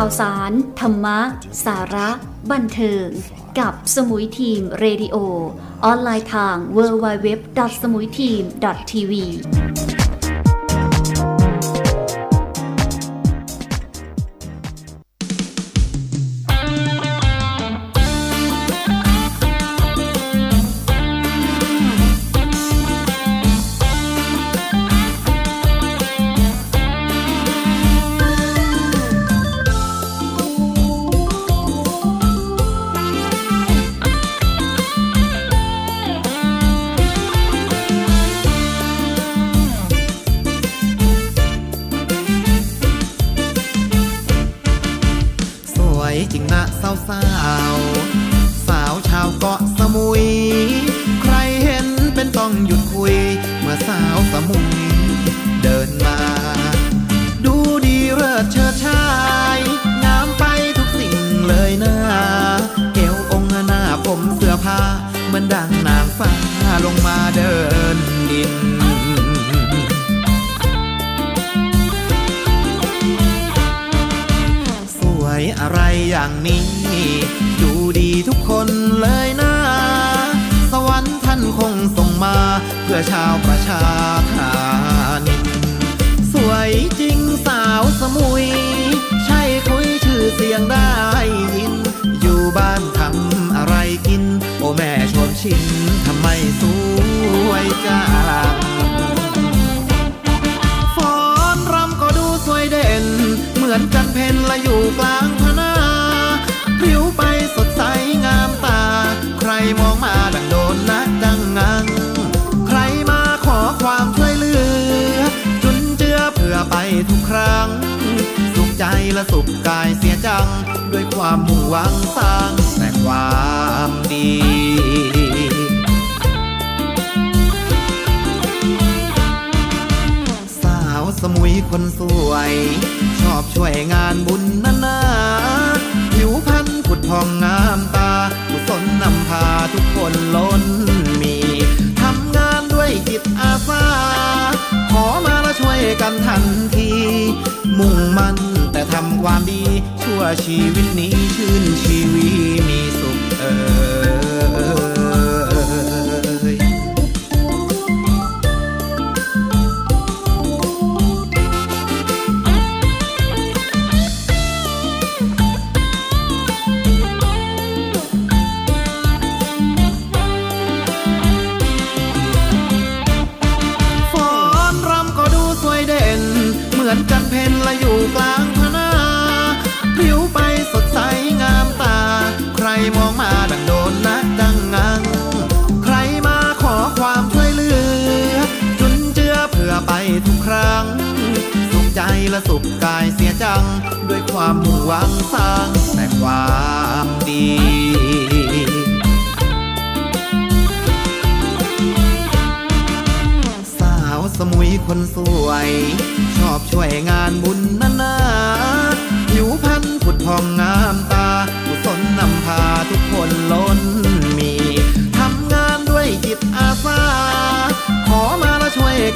ข่าวสาร ธรรมะ สาระ บันเทิง กับสมุยทีมเรดิโอ ออนไลน์ทาง www.smuiteam.tv ส มุย ใช่คุยชื่อเสียงได้ยิน อยู่บ้านทำอะไรกิน โอแม่ชมชินทำไมสวยจังฟ้อนรำก็ดูสวยเด่น เหมือนจันเพนละอยู่กลางพนาผิวไปสดใสงามตา ใครมองมาดังโดนนะดังงัง ใครมาขอความช่วยเหลือ จุนเจือเพื่อไปทุกครั้ง และสุขกายเสียจัง ด้วยความมุ่งหวังสร้างแต่ความดีสาวสมุยคนสวย ชอบช่วยงานบุญนานาผิวพรรณผุดพองงามตากุศลนำพาทุกคนล้นมีทำงานด้วยจิตอาสา ขอมาแล้วช่วยกันทันที มุ่งมั่นแต่ทำความดี ชั่วชีวิตนี้ชื่นชีวีมีสุขเออ ทุกครั้ง สุขใจและสุขกายเสียจัง ด้วยความมุ่งหวังสร้างแต่ความดีสาวสมุยคนสวย ชอบช่วยงานบุญนานาผิวพรรณผุดพองงามตากุศลนำพาทุกคนล้น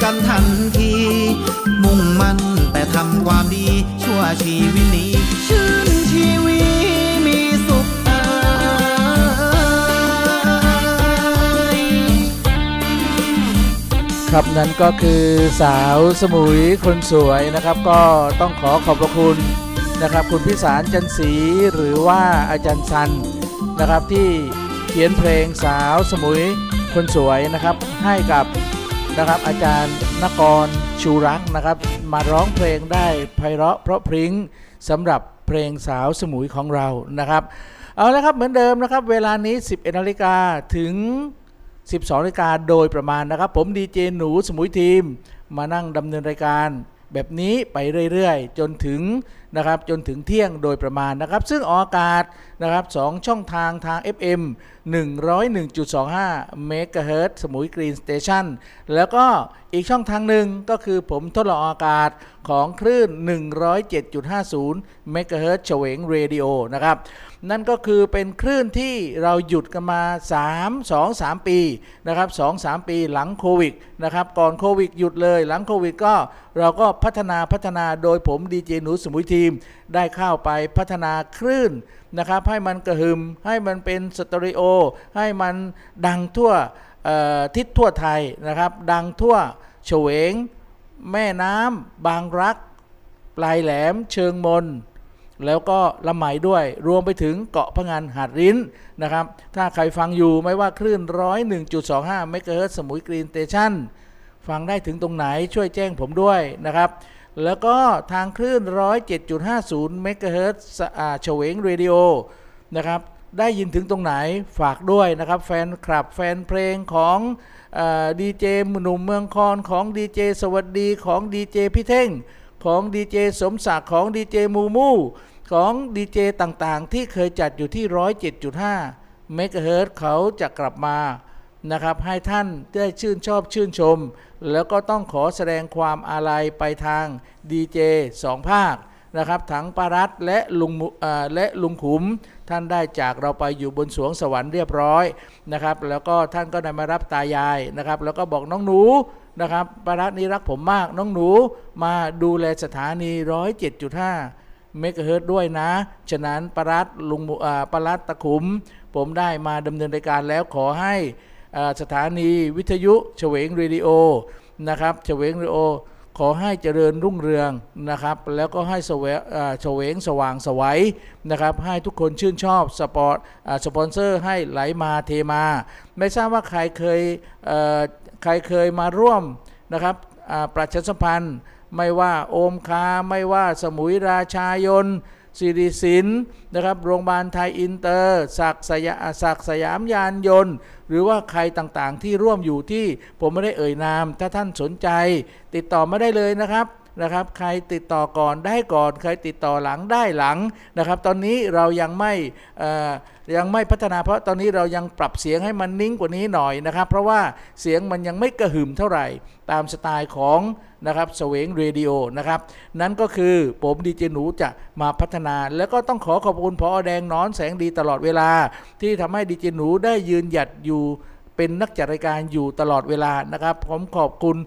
กันทันที มุ่งมั่นแต่ทำความดี ชั่วชีวิตนี้ ชื่นชีวีมีสุขอ่ยครับนั่นก็คือสาวสมุยคนสวยนะครับ ก็ต้องขอขอบพระคุณนะครับ คุณพิสารจันศรีหรือว่าอาจารย์ซันนะครับที่เขียนเพลงสาวสมุยคนสวยนะครับให้กับ นะครับ อาจารย์นกรชูรักนะครับ มาร้องเพลงได้ไพเราะเพราะพริ้งสำหรับเพลงสาวสมุยของเรานะครับ เอาละครับเหมือนเดิมนะครับ เวลานี้ 11นาฬิกาถึง 12นาฬิกาโดยประมาณนะครับ ผมดีเจหนูสมุยทีม มานั่งดำเนินรายการ แบบนี้ไปเรื่อยๆ จนถึงนะครับจนถึงเที่ยงโดยประมาณนะครับ ซึ่งออกอากาศนะครับสองช่องทางทาง FM 101.25 MHz สมุย Green Station แล้วก็อีกช่องทางหนึ่งก็คือผมทดลองอากาศของคลื่น 107.50 MHz เฉวงเรดิโอนะครับ นั่นก็คือเป็นคลื่นที่เราหยุดกันมา 3 2 3 ปีนะครับ2 3 ปีหลังโควิดนะครับก่อนโควิดหยุดเลยหลังโควิดก็เราก็พัฒนาพัฒนาโดยผมดีเจหนูสมุยทีม ได้เข้าไปพัฒนาคลื่นนะครับให้มันกระหึ่มให้มันเป็นสเตอริโอ ให้มันดังทั่วทิศทั่วไทยนะครับ ดังทั่วเฉวง แม่น้ำบางรัก ปลายแหลมเชิงมน แล้วก็ละไมด้วย รวมไปถึงเกาะพะงันหาดริ้นนะครับ ถ้าใครฟังอยู่ไม่ว่าคลื่น101.25เมกะเฮิรตซ์สมุย Green Station ฟังได้ถึงตรงไหนช่วยแจ้งผมด้วยนะครับ แล้วก็ทางคลื่น107.50เมกะเฮิรตซ์อาเฉวงเรดิโอนะครับได้ยินถึงตรงไหนฝากด้วยนะครับ แฟนคลับแฟนเพลงของดีเจหนุ่มเมืองคอนของดีเจสวัสดีของดีเจพี่เท่ง ของดีเจสมศักดิ์ของดีเจมูมูของดีเจต่างๆ ที่เคยจัดอยู่ที่ 107.5 เมกะเฮิรตซ์เขาจะกลับมานะครับให้ท่านได้ชื่นชอบชื่นชม แล้วก็ต้องขอแสดงความอาลัยไปทางดีเจสองภาคนะครับถังปารัตและลุงมุอ่าและลุงขุม ท่านได้จากเราไปอยู่บนสวงสวรรค์เรียบร้อยนะครับ แล้วก็ท่านก็ได้มารับตายายนะครับ แล้วก็บอกน้องหนู นะครับปารัตนี้รักผมมาก น้องหนูมาดูแลสถานี 107.5 เมกะเฮิรตด้วยนะ ฉะนั้นปารัตลุงหมูอ่าปารัตตะขุม ผมได้มาดำเนินรายการแล้วขอให้สถานีวิทยุเฉวงเรดิโอนะครับเฉวงเรดิโอขอให้เจริญรุ่งเรืองนะครับ แล้วก็ให้เสวเฉวงสว่างไสวนะครับ ให้ทุกคนชื่นชอบ spot สปอนเซอร์ให้ไหลมาเทมา ไม่ทราบว่าใครเคย ใครเคยมาร่วมนะครับประชาสัมพันธ์ไม่ว่าโอมคาไม่ว่าสมุยราชายนสิริสินนะครับโรงพยาบาลไทยอินเตอร์ศักสยาศักสยามยานยนต์ หรือว่าใครต่างๆที่ร่วมอยู่ที่ผมไม่ได้เอ่ยนาม ถ้าท่านสนใจ ติดต่อมาได้เลยนะครับ นะครับ ใครติดต่อก่อนได้ก่อน ใครติดต่อหลังได้หลังนะครับ ตอนนี้เรายังไม่ยังไม่พัฒนาเพราะตอนนี้เรายังปรับเสียงให้มันนิ่งกว่านี้หน่อยนะครับ เพราะว่าเสียงมันยังไม่กระหึ่มเท่าไหร่ ตามสไตล์ของนะครับเสวงเรดิโอนะครับ นั่นก็คือผมดีเจหนูจะมาพัฒนา แล้วก็ต้องขอขอบคุณพอแดงนอนแสงดีตลอดเวลา ที่ทำให้ดีเจหนูได้ยืนหยัดอยู่ เป็นนักจัดรายการอยู่ตลอดเวลานะครับ ผมขอบคุณ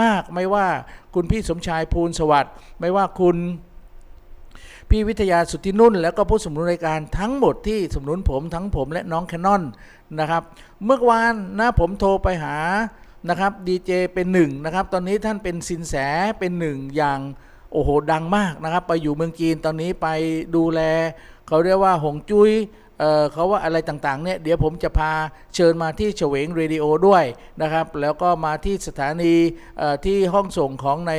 มาก ๆ ไม่ว่าคุณพี่สมชายภูลสวัสดิ์ไม่ว่าคุณพี่วิทยาสุทธินุ่น แล้วก็ผู้สมนุนรายการทั้งหมดที่สมนุนผมทั้งผมและน้องแคนนอนนะครับ เมื่อวานนะผมโทรไปหานะครับดีเจเป็นหนึ่งนะครับ ตอนนี้ท่านเป็นสินแสเป็นหนึ่งอย่างโอ้โหดังมากนะครับ ไปอยู่เมืองจีนตอนนี้ไปดูแล เขาเรียกว่าหงจุ้ย เขาว่าอะไรต่างๆเนี่ยเดี๋ยวผมจะพาเชิญมาที่เฉวงเรดิโอด้วยนะครับ แล้วก็มาที่สถานีที่ห้องส่งของใน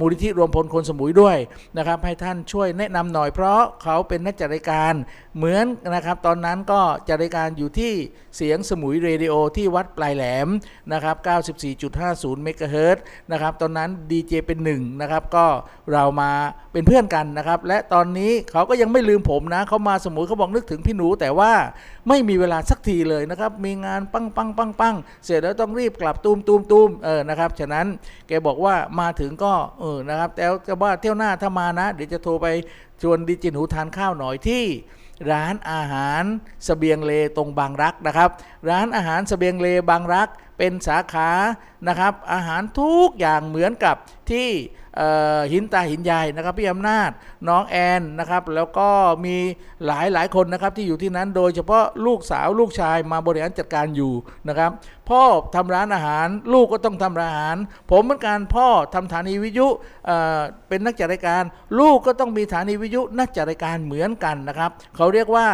มูลนิธิรวมพลคนสมุยด้วยนะครับ ให้ท่านช่วยแนะนำหน่อยเพราะเขาเป็นนักจัดรายการ เหมือนนะครับตอนนั้นก็จัดรายการอยู่ที่เสียงสมุยเรดิโอที่วัดปลายแหลมนะครับ 94.50 เมกะเฮิรตนะครับตอนนั้นดีเจเป็นหนึ่งนะครับก็เรามาเป็นเพื่อนกันนะครับและตอนนี้เขาก็ยังไม่ลืมผมนะเขามาสมุยเขาบอกนึกถึงพี่หนู แต่ว่าไม่มีเวลาสักทีเลยนะครับมีงานปังปังปังปังเสร็จแล้วต้องรีบกลับตูมตูมตูมเออนะครับฉะนั้นแกบอกว่ามาถึงก็เออนะครับแต่จะว่าเที่ยวหน้าถ้ามานะ เดี๋ยวจะโทรไปชวนดิจิหนูทานข้าวหน่อยที่ ร้านอาหารสเสบียงเลตรงบางรักนะครับ ร้านอาหารสเสบียงเลบางรัก เป็นสาขานะครับอาหารทุกอย่างเหมือนกับที่หินตาหินยายนะครับพี่อำนาจน้องแอนนะครับแล้วก็มีหลายหลายคนนะครับที่อยู่ที่นั้นโดยเฉพาะลูกสาวลูกชายมาบริหารจัดการอยู่นะครับ พ่อทำร้านอาหารลูกก็ต้องทำร้านอาหาร ผมเหมือนกันพ่อทำสถานีวิทยุเเป็นนักจัดรายการ ลูกก็ต้องมีสถานีวิทยุนักจัดรายการเหมือนกันนะครับเขาเรียกว่า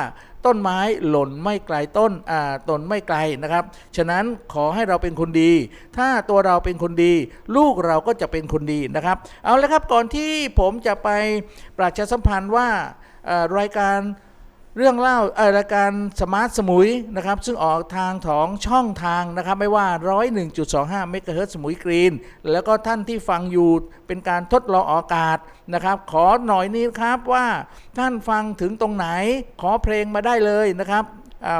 ต้นไม้หล่นไม่ไกลต้นอ่าต้นไม่ไกลนะครับ ฉะนั้นขอให้เราเป็นคนดี ถ้าตัวเราเป็นคนดี ลูกเราก็จะเป็นคนดีนะครับ เอาละครับก่อนที่ผมจะไปประชาสัมพันธ์ว่ารายการ เรื่องเล่าเอ่อรายการสมาร์ทสมุยนะครับ ซึ่งออกทางของช่องทางนะครับ ไม่ว่า 101.25 เมกะเฮิรตซ์สมุยกรีน แล้วก็ท่านที่ฟังอยู่เป็นการทดลองออกอากาศนะครับ ขอหน่อยนี้ครับว่าท่านฟังถึงตรงไหนขอเพลงมาได้เลยนะครับ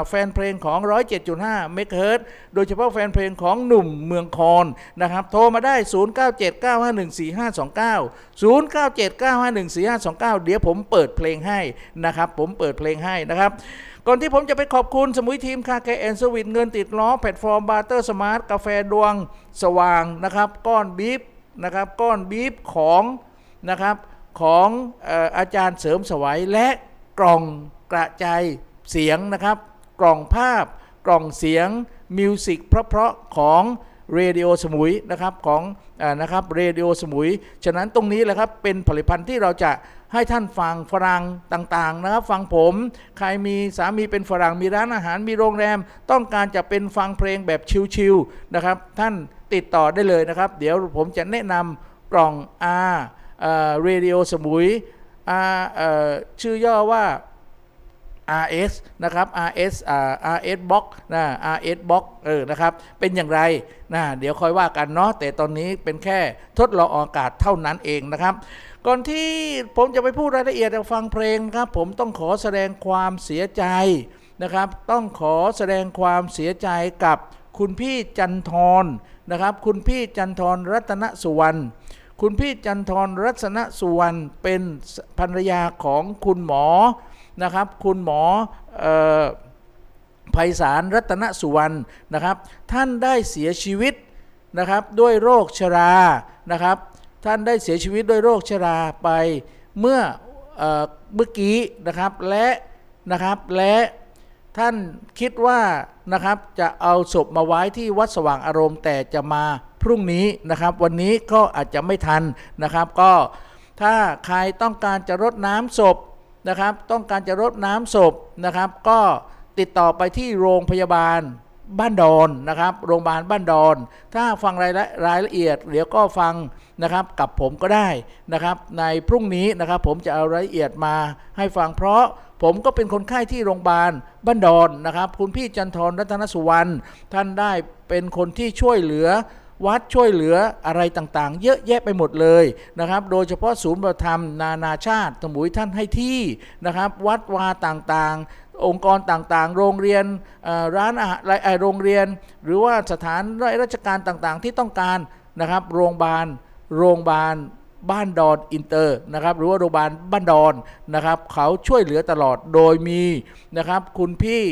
แฟนเพลงของ 107.5เมกะเฮิรตซ์โดยเฉพาะแฟนเพลงของหนุ่มเมืองคอนนะครับ โทรมาได้ 0979514529 0979514529 เดี๋ยวผมเปิดเพลงให้นะครับ ผมเปิดเพลงให้นะครับก่อนที่ผมจะไปขอบคุณสมุยทีมคาแคแอนสวิตเงินติดล้อแพลตฟอร์มบาร์เตอร์สมาร์ทกาแฟดวงสว่างนะครับ ก้อนบีฟนะครับก้อนบีฟของนะครับของเอ่ออาจารย์เสริมสวัยและกล่องกระจายเสียงนะครับ กล่องภาพ กล่องเสียงมิวสิกเพราะๆของเรดิโอสมุยนะครับของอนะครับเรดิโอสมุย ฉะนั้นตรงนี้แหละครับเป็นผลิตภัณฑ์ที่เราจะให้ท่านฟังฝรั่งต่างๆนะครับ ฟังผม ใครมีสามีเป็นฝรั่งมีร้านอาหารมีโรงแรม ต้องการจะเป็นฟังเพลงแบบชิลๆนะครับ ท่านติดต่อได้เลยนะครับ เดี๋ยวผมจะแนะนำกล่อง R เรดิโอสมุย R เอ่อชื่อย่อว่า RS นะครับ RS อ่า RS Box นะ RS Box เออนะครับ เป็นอย่างไรนะเดี๋ยวค่อยว่ากันเนาะแต่ตอนนี้เป็นแค่ทดลองอากาศเท่านั้นเองนะครับ ก่อนที่ผมจะไปพูดรายละเอียดจาฟังเพลงครับ ผมต้องขอแสดงความเสียใจนะครับ ต้องขอแสดงความเสียใจกับคุณพี่จันทรนะครับ คุณพี่จันทรรัตนสุวรรณคุณพี่จันทรรัตนสุวรรณเป็นภรรยาของคุณหมอ นะครับ คุณหมอเอ่อไพศาลรัตนสุวรรณนะครับ ท่านได้เสียชีวิตนะครับด้วยโรคชรานะครับ ท่านได้เสียชีวิตด้วยโรคชราไปเมื่อเมื่อกี้นะครับและนะครับและท่านคิดว่านะครับจะเอาศพมาไว้ที่วัดสว่างอารมณ์ แต่จะมาพรุ่งนี้นะครับ วันนี้ก็อาจจะไม่ทันนะครับ ก็ถ้าใครต้องการจะรดน้ำศพ นะครับ ต้องการจะรดน้ำศพนะครับ ก็ติดต่อไปที่โรงพยาบาลบ้านดอนนะครับ โรงพยาบาลบ้านดอน ถ้าฟังรายละรายละเอียด เดี๋ยวก็ฟังนะครับกับผมก็ได้นะครับ ในพรุ่งนี้นะครับผมจะเอารายละเอียดมาให้ฟังเพราะผมก็เป็นคนไข้ที่โรงพยาบาลบ้านดอนนะครับ คุณพี่จันทรรัตนสุวรรณท่านได้เป็นคนที่ช่วยเหลือ วัดช่วยเหลืออะไรต่างๆ เยอะแยะไปหมดเลยนะครับ โดยเฉพาะศูนย์ประธรรมนานาชาติสมุยท่านให้ที่นะครับ วัดวาต่างๆองค์กรต่างๆ โรงเรียนร้านอาหารเอ่อโรงเรียน หรือว่าสถานราชการต่างๆ ที่ต้องการนะครับ โรงพยาบาล โรงพยาบาลบ้านดอนอินเตอร์นะครับ หรือว่าโรงพยาบาลบ้านดอนนะครับ เขาช่วยเหลือตลอดโดยมีนะครับ คุณพี่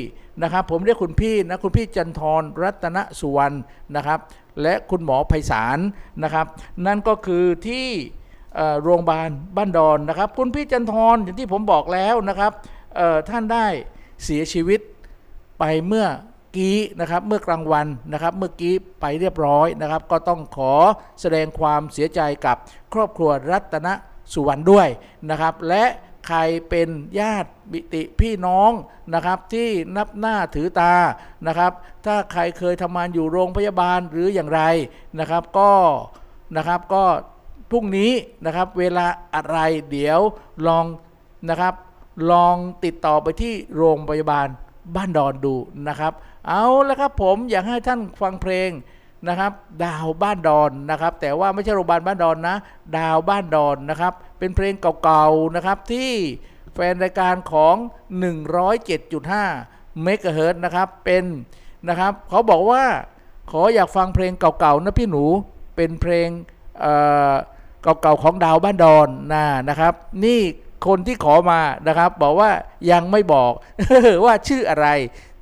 นะครับ ผมเรียกคุณพี่นะคุณพี่จันทรรัตนสุวรรณนะครับ และคุณหมอไพศาลนะครับ นั่นก็คือที่โรงพยาบาลบ้านดอนนะครับ คุณพี่จันทร์อย่างที่ผมบอกแล้วนะครับท่านได้เสียชีวิตไปเมื่อกี้นะครับเมื่อกลางวันนะครับเมื่อกี้ไปเรียบร้อยนะครับ ก็ต้องขอแสดงความเสียใจกับครอบครัวรัตนสุวรรณด้วยนะครับ และ ใครเป็นญาติบิติพี่น้องนะครับที่นับหน้าถือตานะครับ ถ้าใครเคยทำงานอยู่โรงพยาบาลหรืออย่างไรนะครับก็นะครับก็พรุ่งนี้นะครับเวลาอะไรเดี๋ยวลองนะครับลองติดต่อไปที่โรงพยาบาลบ้านดอนดูนะครับ เอาละครับผมอยากให้ท่านฟังเพลง นะครับ ดาวบ้านดอนนะครับ แต่ว่าไม่ใช่โรงพยาบาลบ้านดอนนะ ดาวบ้านดอนนะครับ เป็นเพลงเก่าๆนะครับที่แฟนรายการของ 107.5 เมกะเฮิร์นะครับเป็นนะครับเขาบอกว่าขออยากฟังเพลงเก่าๆนะพี่หนูเป็นเพลงเเก่าๆของดาวบ้านดอนนะนะครับ นี่คนที่ขอมานะครับ บอกว่ายังไม่บอกว่าชื่ออะไร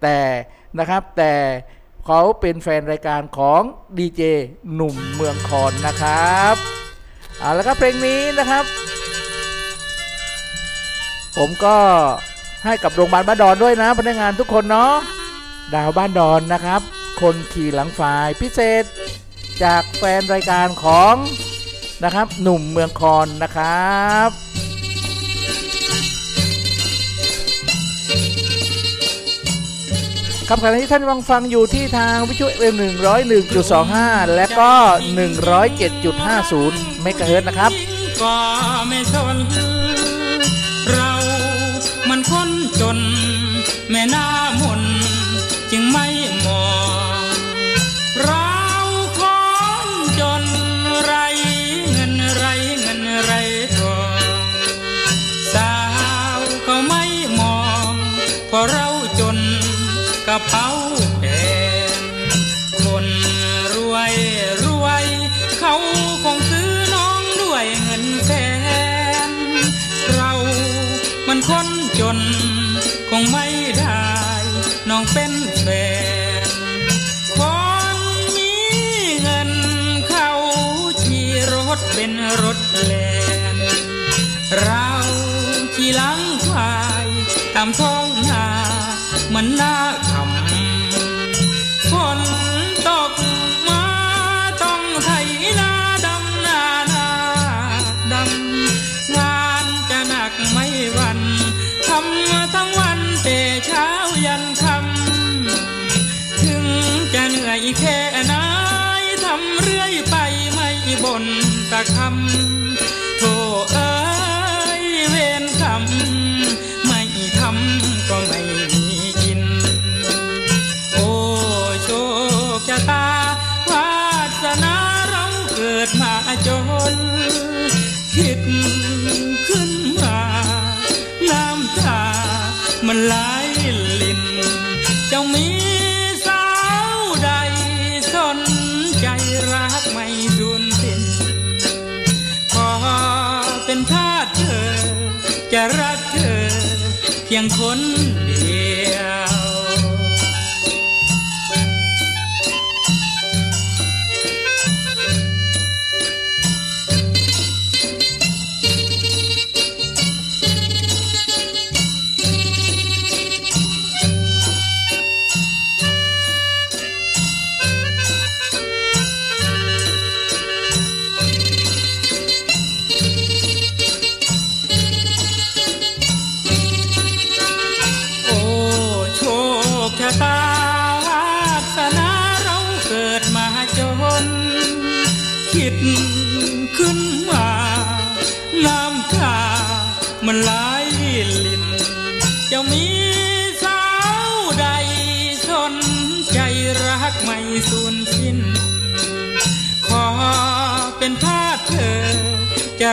แต่นะครับแต่ เขาเป็นแฟนรายการของดีเจหนุ่มเมืองคอนนะครับเอาละครับเพลงนี้นะครับ ผมก็ให้กับโรงพยาบาลบ้านดอนด้วยนะ พนักงานทุกคนเนาะดาวบ้านดอนนะครับ คนขี่หลังฝ่ายพิเศษ จากแฟนรายการของนะครับ หนุ่มเมืองคอนนะครับ ครับขณะที่ท่านฟังฟังอยู่ที่ทางวิทยุเอ็มหนึ่งร้อยหนึ่งจุดสองห้าและก็หนึ่งร้อยเจ็ดจุดห้าศูนย์เมกะเฮิร์ตนะครับก็ไม่ชนเรามันคนจนแม่น้ามนจึงไม่มอง กไม่สูญสิ้นขอเป็นทาสเธอ จะรักเธอ เพียงคน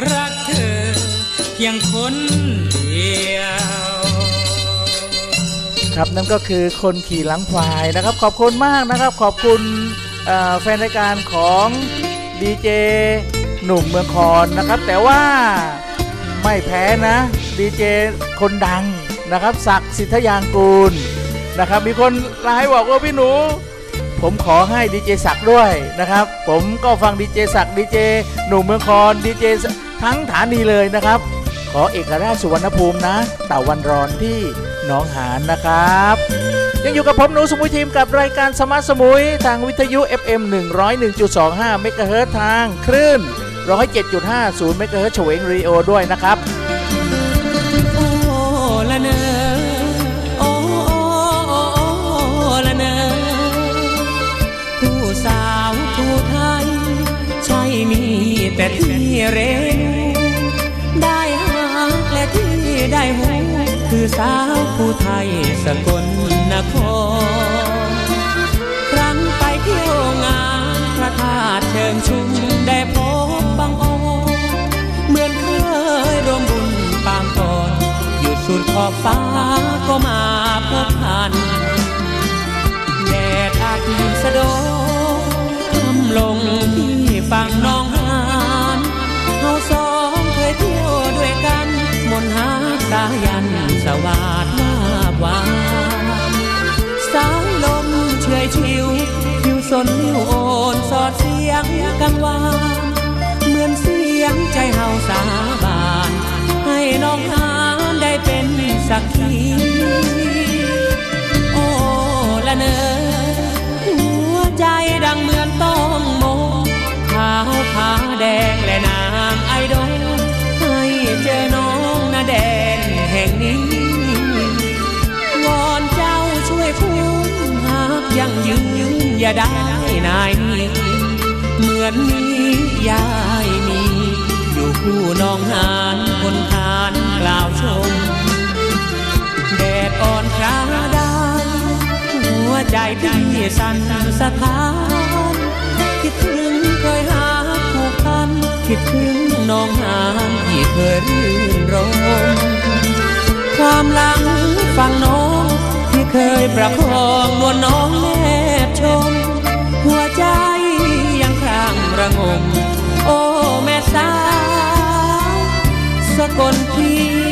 รักเธอเพียงคนเดียวครับนั่นก็คือคนขี่หลังควายนะครับ ขอบคุณมากนะครับ ขอบคุณแฟนรายการของดีเจหนุ่มเมืองคอนนะครับ แต่ว่าไม่แพ้นะดีเจคนดังนะครับศักดิ์สิทธยางกูลนะครับ มีคนไลน์บอกว่าพี่หนู ผมขอให้ดีเจศักดิ์ด้วยนะครับ ผมก็ฟังดีเจศักดิ์ดีเจหนุ่มเมืองคอนดีเจ ทั้งฐานีเลยนะครับ ขอเอกราชสุวรรณภูมินะเต่าวันรอนที่หนองหานนะครับ ยังอยู่กับผมหนูสมุยทีมกับรายการ Smart สมุย ทางวิทยุ FM 101.25เมกะเฮิรตซ์ทางคลื่น107.50เมกะเฮิรตซ์เฉวงรีโอด้วยนะครับ สาวผู้ไทยสกลนคร ครั้งไปเที่ยวงานพระธาตุเชิงชุมได้พบบางองเหมือนเคยร่วมบุญปางก่อนอยู่สุดขอบฟ้าก็มาพบทันแดดอัดสะโดคำลงที่ฝั่งน้องหานเฮาสองเคยเที่ยวด้วยกันมนหาสายัน สวาดมาบวานสายลมเฉยชิวผิวสนหิวโอนสอดเสียงกังวานเหมือนเสียงใจเฮาสาบาน ให้น้องหานได้เป็นสักที อย่าได้นายนี้เหมือนมียายมีอยู่คู่น้องหานคนทานกล่าวชมแดดอ่อนคราได้หัวใจที่สั่นสะท้านคิดถึงเคยหาผูกพันคิดถึงน้องหานที่เคยรื่นรมความหลังฟังน้องที่เคยประคองนวลน้องแนบชม ระงม โอ้ แม่สาวสกลที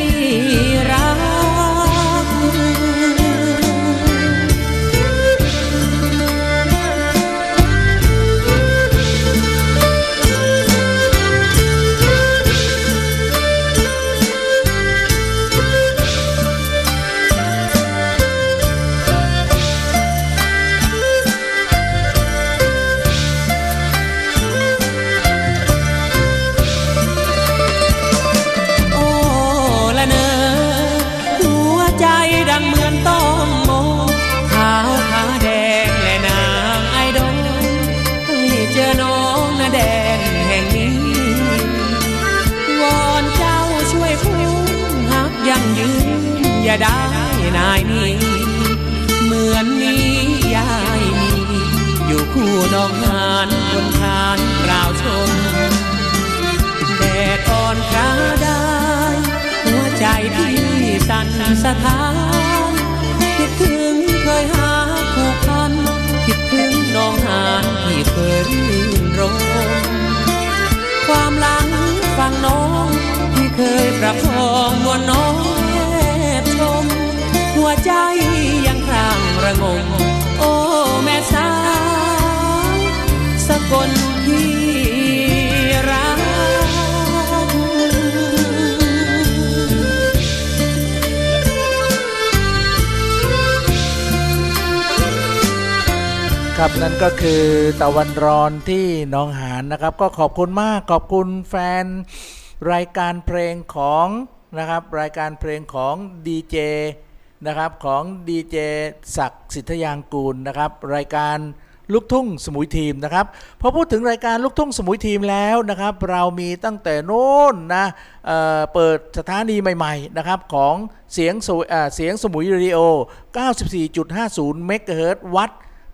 ได้นายนี้เหมือนนี้ยายมีอยู่คู่น้องหานบนทานกล่าวชมแดดอ่อนคราได้ หัวใจพี่สั่นสะท้านคิดถึงเคยหาผูกพันคิดถึงน้องหานที่เคยรื่นรมความหลังฟังน้องที่เคยประคองมวนน้อง หัวใจยังครางระงม โอ้แม่สาวสกลที่รักครับนั่นก็คือตะวันร้อนที่น้องหานนะครับ ก็ขอบคุณมากขอบคุณแฟนรายการเพลงของนะครับ รายการเพลงของดีเจ นะครับของดีเจศักดิ์สิทธยางกูลนะครับรายการลูกทุ่งสมุยทีมนะครับพอพูดถึงรายการลูกทุ่งสมุยทีมแล้วนะครับ เรามีตั้งแต่โน้นนะเเปิดสถานีใหม่ๆนะครับของเสียงเเสียงสมุยเรดิโอ 94.50 เมกะเฮิรตซ์วัด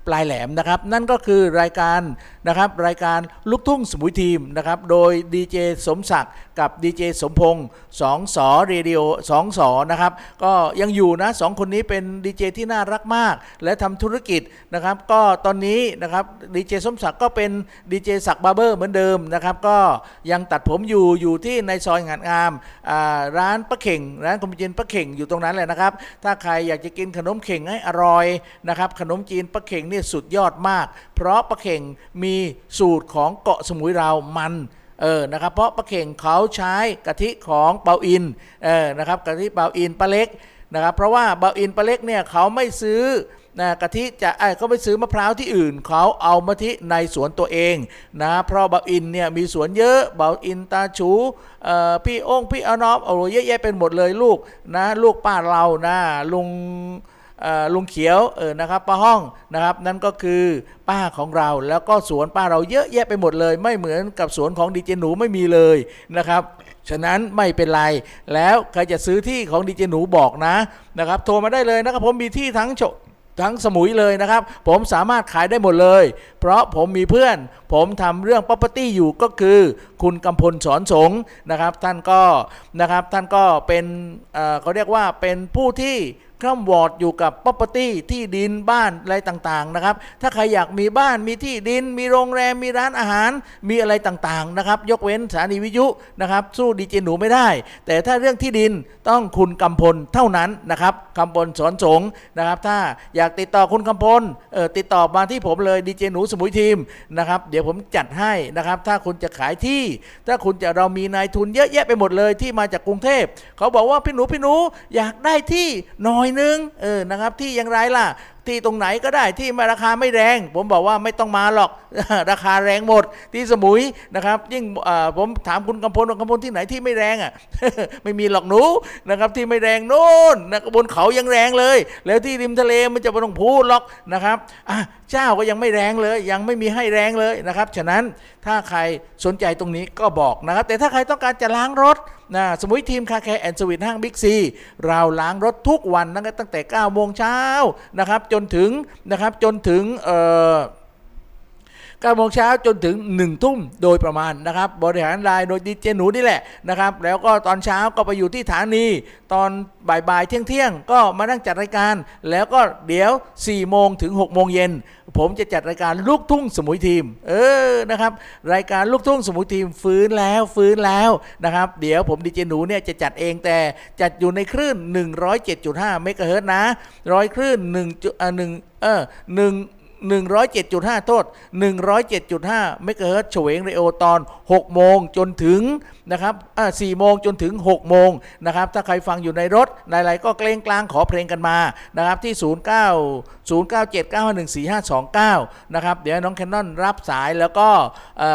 ปลายแหลมนะครับ นั่นก็คือรายการนะครับรายการลูกทุ่งสมุยทีมนะครับโดยดีเจสมศักดิ์กับดีเจสมพงศ์สองสอเรดิโอสองสอนะครับก็ยังอยู่นะสองคนนี้เป็นดีเจที่น่ารักมาก และทำธุรกิจนะครับก็ตอนนี้นะครับดีเจสมศักดิ์ก็เป็นดีเจศักดิ์ Barber เหมือนเดิมนะครับก็ยังตัดผมอยู่อยู่ที่ในซอยงานงามาร้านป้าเข่งร้านขนมจีนป้าเข่งอยู่ตรงนั้นแหละนะครับ ถ้าใครอยากจะกินขนมเข่งให้อร่อยนะครับขนมจีนป้าเข่งนี่สุดยอดมาก เพราะป้าเข่งมีสูตรของเกาะสมุยเรามันเออนะครับเพราะป้าเข่งเขาใช้กะทิของเปาอินเออนะครับกะทิเปาอินป้าเล็กนะครับเพราะว่าเปาอินป้าเล็กเนี่ยเขาไม่ซื้อนะกะทิจะไอ้ยเขาไม่ซื้อมะพร้าวที่อื่น เขาเอามะทิในสวนตัวเองนะเพราะเบาอินเนี่ยมีสวนเยอะเบาอินตาชูพี่โองค์พี่อนอบโอ้โหเยอะแยะเป็นหมดเลยลูกนะลูกป้าเรานะลุง ลุงเขียวเออนะครับป้าห้องนะครับนั่นก็คือป้าของเราแล้วก็สวนป้าเราเยอะแยะไปหมดเลย ไม่เหมือนกับสวนของดีเจหนูไม่มีเลยนะครับฉะนั้นไม่เป็นไร แล้วใครจะซื้อที่ของดีเจหนูบอกนะนะครับโทรมาได้เลยนะครับผมมีที่ทั้งโฉทั้งสมุยเลยนะครับ ผมสามารถขายได้หมดเลย เพราะผมมีเพื่อน ผมทำเรื่อง property อยู่ก็คือ คุณกำพลสอนสงนะครับ ท่านก็นะครับท่านก็เป็นเเขาเรียกว่าเป็นผู้ที่ คร่ำวอดอยู่กับ property ที่ดินบ้านอะไรต่างๆนะครับ ถ้าใครอยากมีบ้านมีที่ดิน มีโรงแรมมีร้านอาหาร มีอะไรต่างๆนะครับ ยกเว้นสถานีวิทยุนะครับสู้ดีเจหนูไม่ได้ แต่ถ้าเรื่องที่ดินต้องคุณกำพลเท่านั้นนะครับกำพลสอนสงนะครับ ถ้าอยากติดต่อคุณกำพลเออติดต่อมาที่ผมเลยดีเจหนูสมุยทีมนะครับ เดี๋ยวผมจัดให้นะครับ ถ้าคุณจะขายที่ ถ้าคุณจะเรามีนายทุนเยอะแยะไปหมดเลยที่มาจากกรุงเทพเขาบอกว่าพี่หนูพี่หนูอยากได้ที่น่อยนึงเออนะครับที่อย่างไรล่ะ ที่ตรงไหนก็ได้ที่มาราคาไม่แรง ผมบอกว่าไม่ต้องมาหรอกราคาแรงหมดที่สมุยนะครับ ยิ่งผมถามคุณกำพลกำพลที่ไหนที่ไม่แรงอะไม่มีหรอกหนูนะครับที่ไม่แรงโน่นนะบนเขายังแรงเลย แล้วที่ริมทะเลมันจะไม่ต้องพูดหรอกนะครับอะ เจ้าก็ยังไม่แรงเลย ยังไม่มีให้แรงเลยนะครับ ฉะนั้นถ้าใครสนใจตรงนี้ก็บอกนะครับ แต่ถ้าใครต้องการจะล้างรถนะสมุย Team Car Care and สวิตห้างบิ๊กซีเราล้างรถทุกวันตั้งแต่9โมงเช้านะครับ จนถึงนะครับจนถึงเอ่อ 9โมงเช้าจนถึง 1 ทุ่มโดยประมาณนะครับ บริหารรายโดยดีเจหนูนี่แหละนะครับ แล้วก็ตอนเช้าก็ไปอยู่ที่ฐานี ตอนบ่ายๆเที่ยงๆ ก็มานั่งจัดรายการ แล้วก็เดี๋ยว 4 โมงถึง 6 โมงเย็น ผมจะจัดรายการลูกทุ่งสมุยทีม เออนะครับ รายการลูกทุ่งสมุยทีมฟื้นแล้วฟื้นแล้วนะครับ เดี๋ยวผมดีเจหนูเนี่ยจะจัดเองแต่จัดอยู่ในคลื่น 107.5 เมกะเฮิรตซ์นะร้อยคลื่น1จุดอ่าหนึ่งเออหนึ่ง 107.5 โทษ 107.5 เมกะเฮิรตซ์เฉวงเรโอตอน 6 โมงจนถึงนะครับอ่า4โมงจนถึง 6 โมงนะครับ ถ้าใครฟังอยู่ในรถหลายๆก็เกรงกลางขอเพลงกันมานะครับที่ 09 097914529 นะครับ เดี๋ยวน้องแคนนอนรับสายแล้วก็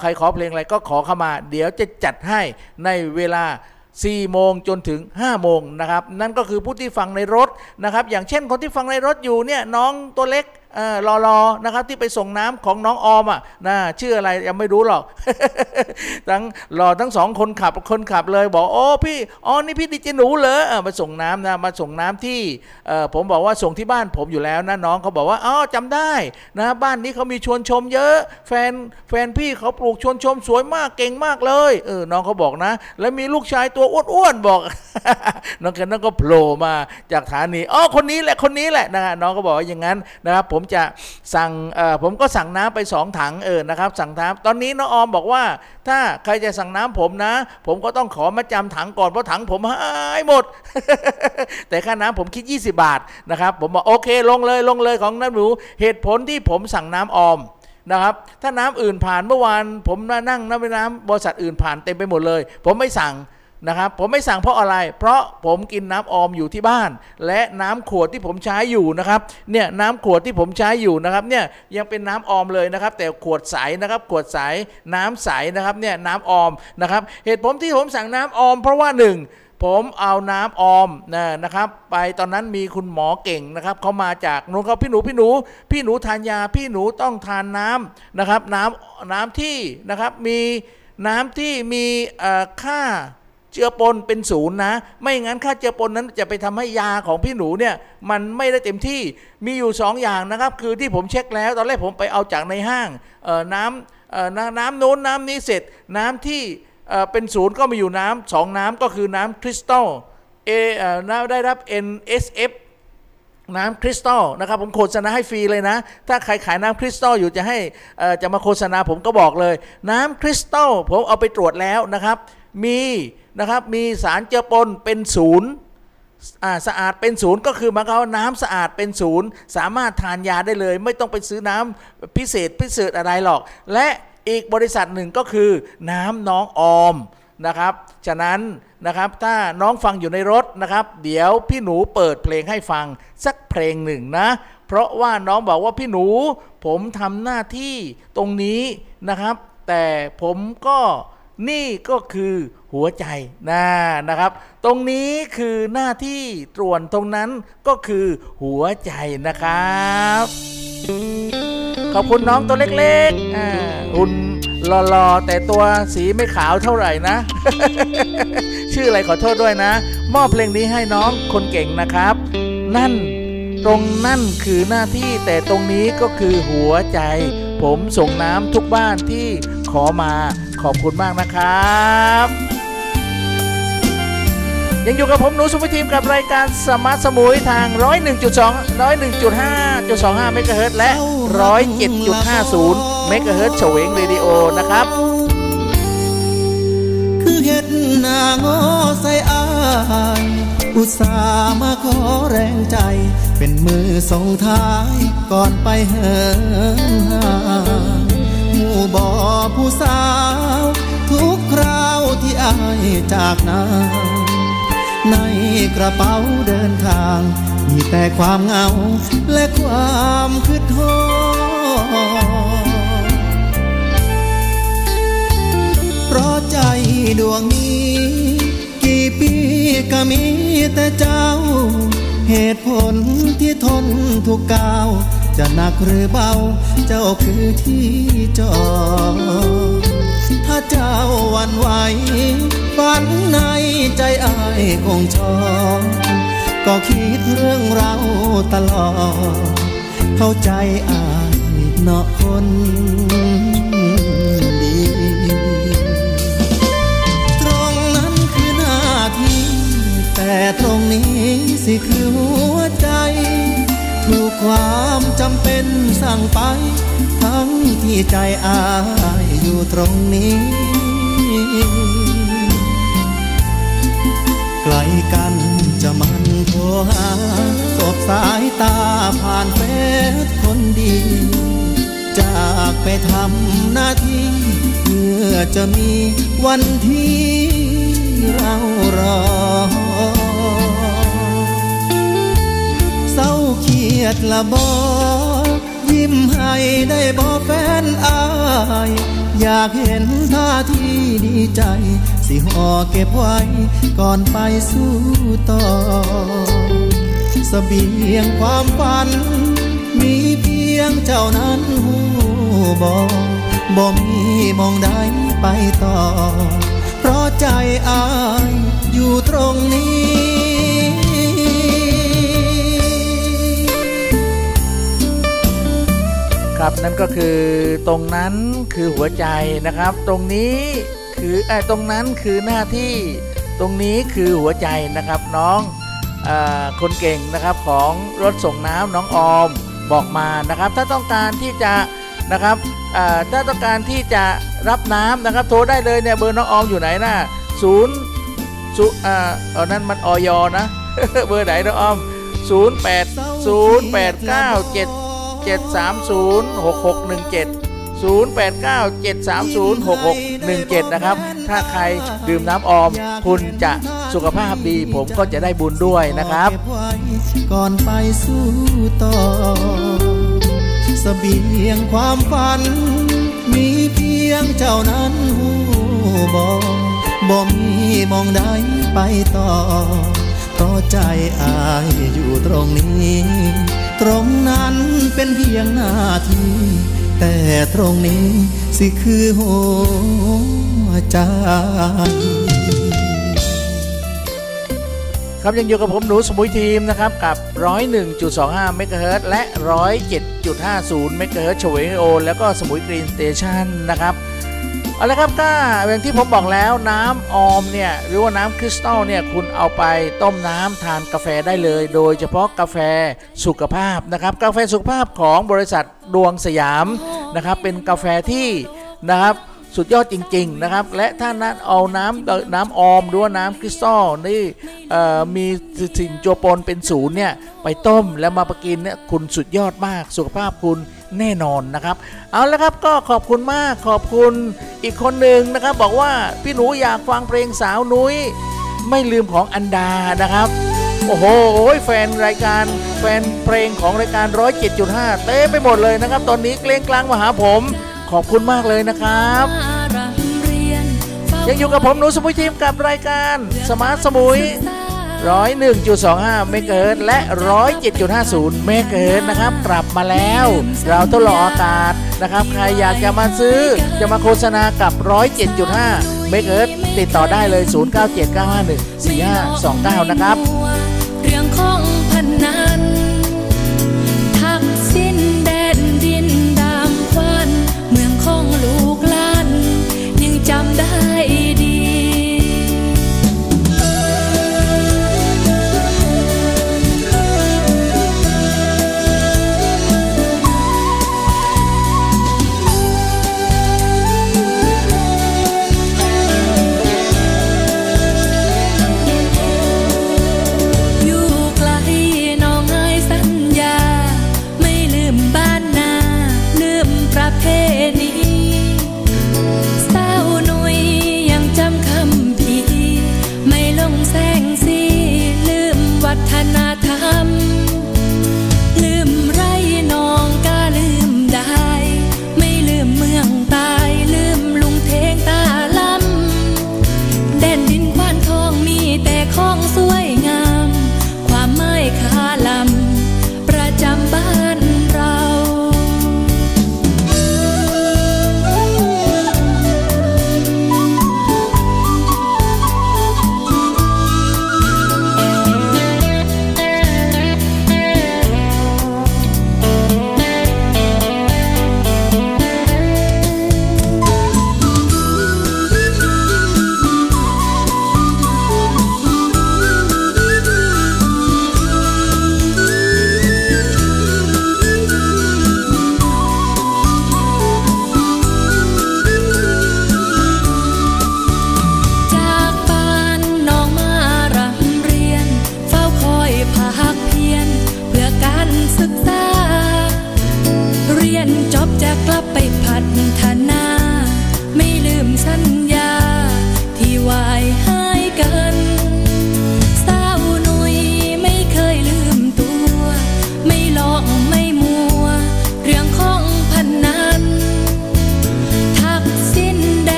ใครขอเพลงอะไรก็ขอเข้ามา เดี๋ยวจะจัดให้ในเวลา4โมงจนถึง 5 โมงนะครับ นั่นก็คือผู้ที่ฟังในรถนะครับ อย่างเช่นคนที่ฟังในรถอยู่เนี่ยน้องตัวเล็ก รอรอนะครับที่ไปส่งน้ำของน้องออมอะนะชื่ออะไรยังไม่รู้หรอกทั้งรอทั้งสองคนขับคนขับเลยบอกโอ้พี่อ๋อนี่พี่ดิเจหนูเหรอมาส่งน้ำนะมาส่งน้ำที่เออผมบอกว่าส่งที่บ้านผมอยู่แล้วนะน้องเขาบอกว่าอ๋อจำได้นะบ้านนี้เขามีชวนชมเยอะ แฟนแฟนพี่เขาปลูกชวนชมสวยมากเก่งมากเลยเออน้องเขาบอกนะ แล้วมีลูกชายตัวอ้วนๆบอกน้องแคนนั่นก็โผล่มาจากฐานีอ๋อคนนี้แหละคนนี้แหละนะฮะน้องก็บอกว่าอย่างนั้นนะครับผมมจะสั่งผมก็สั่งน้ำไปสองถังเออนะครับ สั่งน้ำตอนนี้น้องออมบอกว่า ถ้าใครจะสั่งน้ำผมนะ ผมก็ต้องขอมาจำถังก่อนเพราะถังผมหายหมด แต่ค่าน้ำผมคิด 20 บาทนะครับผมบอกโอเคลงเลยลงเลยของน้ำหนูเหตุผลที่ผมสั่งน้ำออมนะครับถ้าน้ำอื่นผ่านเมื่อวาน ผมนั่งน้ำไปน้ำบริษัทอื่นผ่านเต็มไปหมดเลย ผมไม่สั่ง นะครับผมไม่สั่งเพราะอะไร เพราะผมกินน้ำออมอยู่ที่บ้าน และน้ำขวดที่ผมใช้อยู่นะครับเนี่ยน้ำขวดที่ผมใช้อยู่นะครับเนี่ยยังเป็นน้ำออมเลยนะครับ แต่ขวดใสนะครับขวดใสน้ำใสนะครับเนี่ยน้ำออมนะครับเหตุผลที่ผมสั่งน้ำออม เพราะว่าหนึ่งผมเอาน้ำออมนะนะครับ ไปตอนนั้นมีคุณหมอเก่งนะครับเขามาจากนู้นเขาพี่หนูพี่หนู พี่หนูทานยาพี่หนูต้องทานน้ำนะครับ น้ำน้ำที่นะครับมีน้ำที่มีค่า เจือปนเป็นศูนย์นะ ไม่งั้นค่าเจือปนนั้นจะไปทำให้ยาของพี่หนูเนี่ยมันไม่ได้เต็มที่มีอยู่สองอย่างนะครับ คือที่ผมเช็คแล้ว ตอนแรกผมไปเอาจากในห้างน้ำน้ำโน้นน้ำนี้เสร็จ น้ำที่เป็นศูนย์ก็มีอยู่น้ำสองน้ำก็คือน้ำคริสตัลเอน้ำได้รับ NSF น้ำคริสตัลนะครับผมโฆษณาให้ฟรีเลยนะ ถ้าใครขายน้ำคริสตัลอยู่จะให้จะมาโฆษณาผมก็บอกเลย น้ำคริสตัลผมเอาไปตรวจแล้วนะครับ มี นะครับ มีสารเจือปนเป็นศูนย์สะอาดเป็นศูนย์ก็คือหมายความว่าน้ำสะอาดเป็นศูนย์สามารถทานยาได้เลย ไม่ต้องไปซื้อน้ำพิเศษพิเศษอะไรหรอก และอีกบริษัทหนึ่งก็คือน้ำน้องออมนะครับ ฉะนั้นนะครับถ้าน้องฟังอยู่ในรถนะครับ เดี๋ยวพี่หนูเปิดเพลงให้ฟังสักเพลงหนึ่งนะ เพราะว่าน้องบอกว่าพี่หนู ผมทำหน้าที่ตรงนี้นะครับ แต่ผมก็ นี่ก็คือหัวใจนะนะครับ ตรงนี้คือหน้าที่ตรวนตรงนั้นก็คือหัวใจนะครับ ขอบคุณน้องตัวเล็กๆหุ่นหล่อๆแต่ตัวสีไม่ขาวเท่าไหร่นะ ชื่ออะไรขอโทษด้วยนะ มอบเพลงนี้ให้น้องคนเก่งนะครับ นั่นตรงนั่นคือหน้าที่แต่ตรงนี้ก็คือหัวใจ ผมส่งน้ำทุกบ้านที่ ขอมาขอบคุณมากนะครับยังอยู่กับผมหนูสุภทีมกับรายการสมาร์ทสมุยทาง 101.2 101.5เมกะเฮิรตซ์และ 107.50 เมกะเฮิรตซ์เฉวงเรดิโอนะครับ คือเห็ดหน้างอใส่อายอุตส่าห์มาขอแรงใจ เป็นมือส่งท้ายก่อนไปเหินห่าง บ่อผู้สาว ทุกคราวที่อายจากนาในกระเป๋าเดินทาง มีแต่ความเหงาและความคืดโทษเพราะใจดวงนี้ กี่ปีก็มีแต่เจ้า เหตุผลที่ทนทุกกาว จะหนักหรือเบา เจ้าคือที่จอดถ้าเจ้าวันไหวฝันในใจอายคงชอก็คิดเรื่องเราตลอด เข้าใจอายเนาะคนดีตรงนั้นคือหน้าที่ แต่ตรงนี้สิคือหัวใจ ถูกความจำเป็นสั่งไป ทั้งที่ใจอายอยู่ตรงนี้ ไกลกันจะมันโทรหาสบสายตาผ่านเฟซคนดี จากไปทำหน้าที่เพื่อจะมีวันที่เรารอ เศร้าเครียดละบอยิ้มให้ได้บอแฟนอาย อยากเห็นท่าทีดีใจ สิห่อเก็บไว้ก่อนไปสู้ต่อเสบียงความฝัน มีเพียงเจ้านั้นหูบ่บ่มีมองใดไปต่อ เพราะใจอายอยู่ตรงนี้ ครับ นั่นก็คือตรงนั้นคือหัวใจนะครับ ตรงนี้คือไอ้ตรงนั้นคือหน้าที่ตรงนี้คือหัวใจนะครับน้องอคนเก่งนะครับของรถส่งน้ำน้องออมบอกมานะครับ ถ้าต้องการที่จะนะครับถ้าต้องการที่จะรับน้ำนะครับ โทรได้เลยเนี่ยเบอร์น้องออมอยู่ไหนนะศูนย์ศูนย์อ่าเออนั่นมันออยนะเบอร์ไหนน้องออม 0 8 0 8 9 7 7 3 0 6 6 1 7 0 8 9 7 3 0 6 6 1 7 นะครับ ถ้าใครดื่มน้ำออม คุณจะสุขภาพดี ผมก็จะได้บุญด้วยนะครับ ก่อนไปสู้ต่อเสบียงความฝัน มีเพียงเจ้านั้นหูบ่บ่มีมองใดไปต่อเพราะใจอายอยู่ตรงนี้ ตรงนั้นเป็นเพียงหน้าที่ แต่ตรงนี้สิคือหัวใจครับยังอยู่กับผมหนูสมุยทีมนะครับกับ 101.25 เมกะเฮิรตซ์และ 107.50 เมกะเฮิรตซ์เฉวยโอ แล้วก็สมุย Green Station นะครับ เอาละครับก็อย่างที่ผมบอกแล้วน้ำออมเนี่ยหรือว่าน้ำคริสตัลเนี่ยคุณเอาไปต้มน้ำทานกาแฟได้เลย โดยเฉพาะกาแฟสุขภาพนะครับกาแฟสุขภาพของบริษัทดวงสยามนะครับเป็นกาแฟที่นะครับ สุดยอดจริง ๆ นะครับ และถ้านั้นเอาน้ำน้ำออมหรือว่าน้ำคริสตัลนี่มีสิ่งโจปนเป็นศูนย์เนี่ยไปต้มแล้วมาประกินเนี่ยคุณสุดยอดมากสุขภาพคุณแน่นอนนะครับ เอาละครับก็ขอบคุณมากขอบคุณอีกคนหนึ่งนะครับ บอกว่าพี่หนูอยากฟังเพลงสาวนุ้ย ไม่ลืมของอันดานะครับ โอ้โหแฟนรายการแฟนเพลงของรายการ 107.5 เต้ไปหมดเลยนะครับ ตอนนี้เกรงกลางมาหาผม ขอบคุณมากเลยนะครับ ยังอยู่กับผมหนูสมุยทีมกับรายการ Smart สมุย 101.25 เมกะเฮิรตซ์และ 107.50 เมกะเฮิรตซ์นะครับกลับมาแล้ว เราทดลองอากาศนะครับ ใครอยากจะมาซื้อจะมาโฆษณากับ 107.5 เมกะเฮิรตซ์ติดต่อได้เลย 0979514529 นะครับ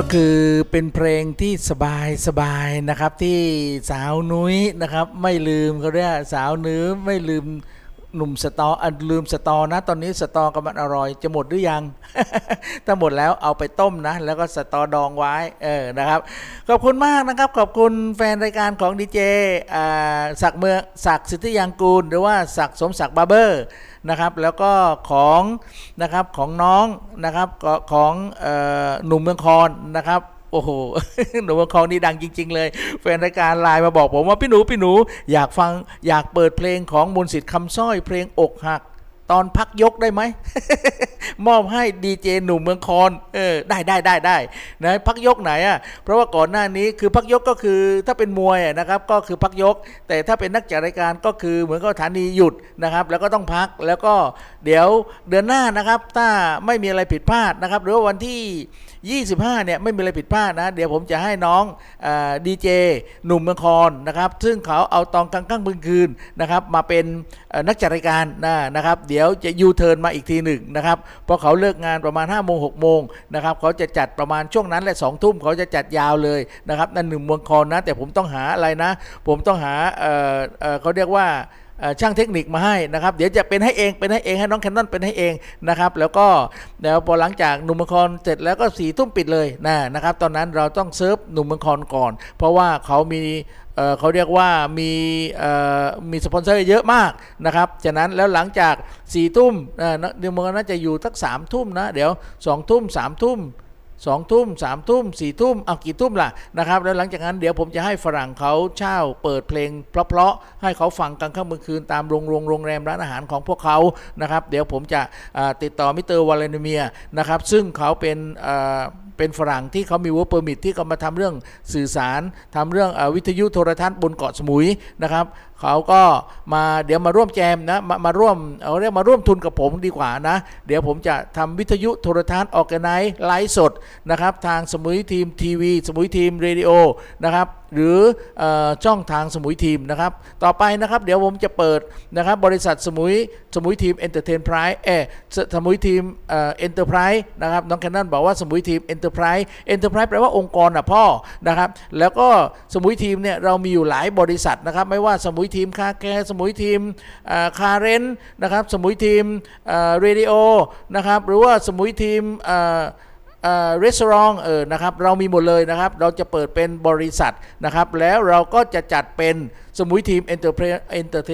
ก็คือเป็นเพลงที่สบายสบายนะครับที่สาวนุ้ยนะครับ ไม่ลืมเขาเรียกสาวนื้อไม่ลืม หนุ่มสตออันลืมสตอนะ ตอนนี้สตอกำลังอร่อย จะหมดหรือยังถ้าหมดแล้วเอาไปต้มนะ แล้วก็สตอดองไว้เออนะครับขอบคุณมากนะครับ ขอบคุณแฟนรายการของดีเจศักเมืองศักสิทธิยางกูล หรือว่าศักสมศักบาร์เบอร์นะครับ แล้วก็ของนะครับของน้องนะครับของออหนุ่มเมืองคอนนะครับ โอ้โหหนุ่มเมืองคอนนี่ดังจริง ๆ เลยแฟนรายการไลน์มาบอกผมว่าพี่หนูพี่หนูอยากฟังอยากเปิดเพลงของมนต์สิทธิ์คำสร้อยเพลงอกหักตอนพักยกได้ไหม มอบให้ดีเจหนุ่มเมืองคอนเออได้ได้ได้ได้นะพักยกไหนอะเพราะว่าก่อนหน้านี้คือพักยกก็คือถ้าเป็นมวยนะครับก็คือพักยก แต่ถ้าเป็นนักจัดรายการก็คือเหมือนกับสถานีหยุดนะครับ แล้วก็ต้องพักแล้วก็เดี๋ยวเดือนหน้านะครับ ถ้าไม่มีอะไรผิดพลาดนะครับ หรือว่าวันที่ 25เนี่ยไม่มีอะไรผิดพลาดนะ เดี๋ยวผมจะให้น้องดีเจหนุ่มเมืองคอนนะครับซึ่งเขาเอาตอนกลางค่ำกลางคืนนะครับมาเป็นนักจัดรายการนะนะครับ เดี๋ยวจะยูเทิร์นมาอีกทีหนึ่งนะครับเพราะเขาเลิกงานประมาณ5โมง6โมงนะครับเขาจะจัดประมาณช่วงนั้นแหละสองทุ่มเขาจะจัดยาวเลยนะครับนั่นหนึ่งเมืองคอนนะแต่ผมต้องหาอะไรนะ ผมต้องหาเขาเรียกว่า ช่างเทคนิคมาให้นะครับ เดี๋ยวจะเป็นให้เองเป็นให้เองให้น้องแคนนอนเป็นให้เองนะครับ แล้วก็เดี๋ยวพอหลังจากหนุ่มเมืองคอนเสร็จแล้วก็สี่ทุ่มปิดเลยนะนะครับ ตอนนั้นเราต้องเซิร์ฟหนุ่มเมืองคอนก่อน เพราะว่าเขามีเเขาเรียกว่ามีมีสปอนเซอร์เยอะมากนะครับฉะนั้นแล้วหลังจากสี่ทุ่มเอ่อหนุ่มเมืองคอนน่าจะอยู่ทักสามทุ่มนะ เดี๋ยวสองทุ่มสามทุ่ม สองทุ่มสามทุ่มสี่ทุ่มเอากี่ทุ่มล่ะนะครับแล้วหลังจากนั้นเดี๋ยวผมจะให้ฝรั่งเขาเช่าเปิดเพลงเพราะๆให้เขาฟังกลางค่ำกลางคืนตามโรงโรงโรงแรมร้านอาหารของพวกเขานะครับ เดี๋ยวผมจะติดต่อมิสเตอร์วาเลนเมียนะครับซึ่งเขาเป็นเป็นฝรั่งที่เขามี work permit ที่เขามาทำเรื่องสื่อสารทำเรื่องอวิทยุโทรทัศน์บนเกาะสมุยนะครับ เขาก็มาเดี๋ยวมาร่วมแจมนะมามาร่วมเอาเรียกมาร่วมทุนกับผมดีกว่านะ เดี๋ยวผมจะทำวิทยุโทรทัศน์ออกไนไลฟ์สดนะครับทางสมุย Team TV สมุย Team Radio นะครับหรืออช่องทางสมุยทีมนะครับ ต่อไปนะครับเดี๋ยวผมจะเปิดนะครับบริษัทสมุยสมุย Team Entertainprise เอสมุย Team Enterprise นะครับน้องแคนนอนบอกว่าสมุย Team Enterprise enterprise แปลว่าองค์กรอะพ่อนะครับแล้วก็สมุยทีมเนี่ยเรามีอยู่หลายบริษัทนะครับไม่ว่าสมุย Team Car Care สมุย Team Car Rentนะครับสมุย Team Radio นะครับหรือว่าสมุยทีมเอ่อเอ่อรีสอร์ทเออนะครับเรามีหมดเลยนะครับ เราจะเปิดเป็นบริษัทนะครับ แล้วเราก็จะจัดเป็นสมุย Team Enterpri- Enterta-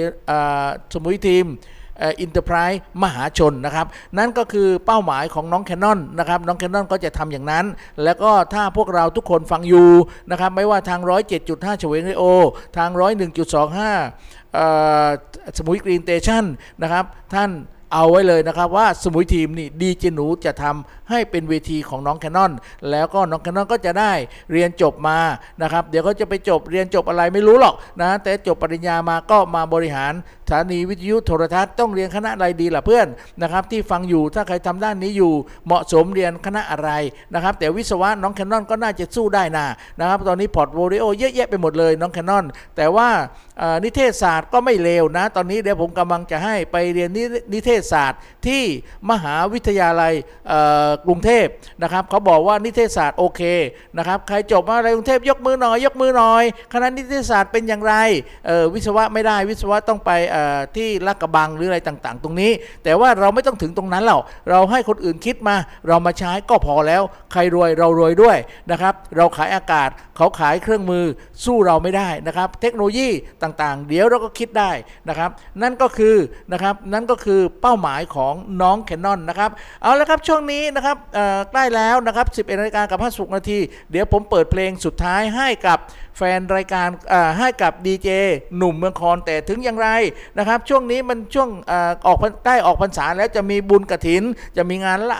สมุย Team Enterprise มหาชนนะครับ นั่นก็คือเป้าหมายของน้องแคนนอนนะครับน้องแคนนอนก็จะทำอย่างนั้น แล้วก็ถ้าพวกเราทุกคนฟังอยู่นะครับไม่ว่าทาง 107.5เฉวงเรโอ ทาง 101.25เอ่อสมุยกรีนเตชันนะครับท่านเอาไว้เลยนะครับว่าสมุยทีมนี่ดีเจหนูจะทำให้เป็นเวทีของน้องแคนนอนแล้วก็น้องแคนนอนก็จะได้เรียนจบมานะครับ เดี๋ยวเขาจะไปจบเรียนจบอะไรไม่รู้หรอกนะแต่จบปริญญามาก็มาบริหารสถานีวิทยุโทรทัศน์ต้องเรียนคณะอะไรดีล่ะเพื่อนนะครับที่ฟังอยู่ถ้าใครทำด้านนี้อยู่ เหมาะสมเรียนคณะอะไรนะครับแต่วิศวะน้องแคนนอนก็น่าจะสู้ได้นะนะครับตอนนี้ portfolio เยอะแยะไปหมดเลยน้องแคนนอนแต่ว่านิเทศศาสตร์ก็ไม่เลวนะ ตอนนี้เดี๋ยวผมกำลังจะให้ไปเรียนนินิเทศศาสตร์ที่มหาวิทยาลัยกรุงเทพนะครับเขาบอกว่านิเทศศาสตร์โอเคนะครับใครจบมาอะไรกรุงเทพยกมือหน่อยยกมือหน่อยคณะนิเทศศาสตร์เป็นอย่างไรวิศวะไม่ได้วิศวะต้องไปที่ลาดกระบังหรืออะไรต่างๆ ตรงนี้ แต่ว่าเราไม่ต้องถึงตรงนั้นหรอกเราให้คนอื่นคิดมา เรามาใช้ก็พอแล้ว ใครรวยเรารวยด้วยนะครับเราขายอากาศเขาขายเครื่องมือสู้เราไม่ได้นะครับ เทคโนโลยีต่างๆ เดี๋ยวเราก็คิดได้นะครับ นั่นก็คือนะครับนั่นก็คือเป้าหมายของน้องแคนนอนนะครับเอาละครับช่วงนี้นะครับใกล้แล้วนะครับ11นาฬิกากับ50นาที เดี๋ยวผมเปิดเพลงสุดท้ายให้กับแฟนรายการให้กับดีเจหนุ่มเมืองคอนแต่ถึงอย่างไรนะครับ ช่วงนี้มันช่วงออกใกล้ออกพรรษาแล้วจะมีบุญกระถิน จะมีงานละ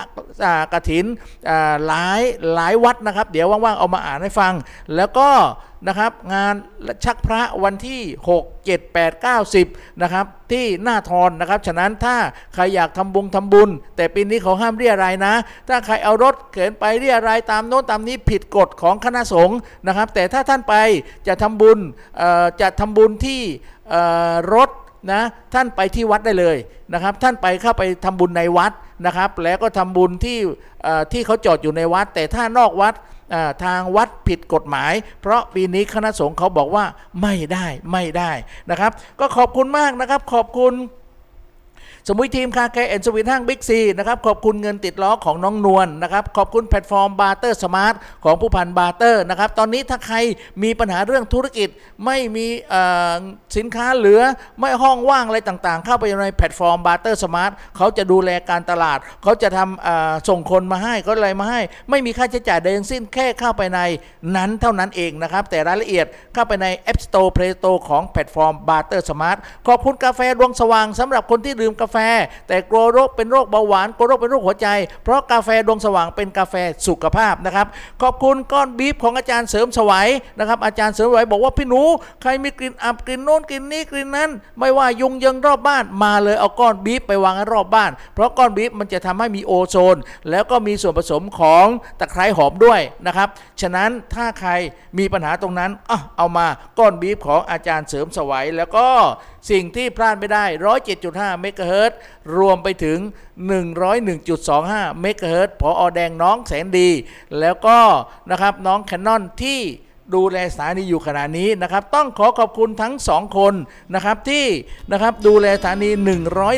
กระถินอ่าหลายหลายวัดนะครับ เดี๋ยวว่างๆเอามาอ่านให้ฟัง แล้วก็ นะครับ งานชักพระวันที่ 6 7 8 9 10นะครับที่หน้าทอนนะครับ ฉะนั้นถ้าใครอยากทำบุญทำบุญ แต่ปีนี้เขาห้ามเรียอะไรยนะ ถ้าใครเอารถเข็นไปเรียอะไรยตามโน้นตามนี้ผิดกฎของคณะสงฆ์นะครับ แต่ถ้าท่านไปจะทำบุญจะทำบุญที่รถนะท่านไปที่วัดได้เลยนะครับ ท่านไปเข้าไปทำบุญในวัดนะครับ แล้วก็ทำบุญที่ที่เขาจอดอยู่ในวัด แต่ถ้านอกวัด ทางวัดผิดกฎหมาย เพราะปีนี้คณะสงฆ์เขาบอกว่าไม่ได้ไม่ได้นะครับ ก็ขอบคุณมากนะครับ ขอบคุณ สมุยทีม Car Care and Sweet ห้างบิ๊กซีนะครับขอบคุณเงินติดล้อของน้องนวลนะครับขอบคุณแพลตฟอร์ม Barter Smartของผู้พัน Barter นะครับตอนนี้ถ้าใครมีปัญหาเรื่องธุรกิจไม่มีสินค้าเหลือไม่ห้องว่างอะไรต่างๆ เข้าไปในแพลตฟอร์ม Barter Smart เขาจะดูแลการตลาด เขาจะทำส่งคนมาให้ก็อะไรมาให้ ไม่มีค่าใช้จ่ายใดทั้งสิ้นแค่เข้าไปในนั้นเท่านั้นเองนะครับแต่รายละเอียดเข้าไปใน App Store Play Store ของแพลตฟอร์ม Barter Smart ขอบคุณกาแฟดวงสว่างสำหรับคนที่ดื่มกาแฟแต่กลัวโรคเป็นโรคเบาหวานกลัวโรคเป็นโรคหัวใจ เพราะกาแฟดวงสว่างเป็นกาแฟสุขภาพนะครับ ขอบคุณก้อนบีฟของอาจารย์เสริมสวัยนะครับ อาจารย์เสริมสวัยบอกว่าพี่หนู ใครมีกลิ่นอับกลิ่นโน้นกลิ่นนี้กลิ่นนั้น ไม่ว่ายุงยังรอบบ้านมาเลยเอาก้อนบีฟไปวางรอบบ้าน เพราะก้อนบีฟมันจะทำให้มีโอโซน แล้วก็มีส่วนผสมของตะไคร้หอมด้วยนะครับ ฉะนั้นถ้าใครมีปัญหาตรงนั้นอะเอามาก้อนบีฟของอาจารย์เสริมสวัยแล้วก็สิ่งที่พลาดไม่ได้ 107.5 เมกะเฮิรตซ์รวมไปถึง 101.25 เมกะเฮิรตซ์พออแดงน้องแสนดี แล้วก็นะครับน้องแคนนอนที่ ดูแลสถานีอยู่ขณะนี้นะครับ ต้องขอขอบคุณทั้ง 2 คนนะครับที่นะครับดูแลสถานี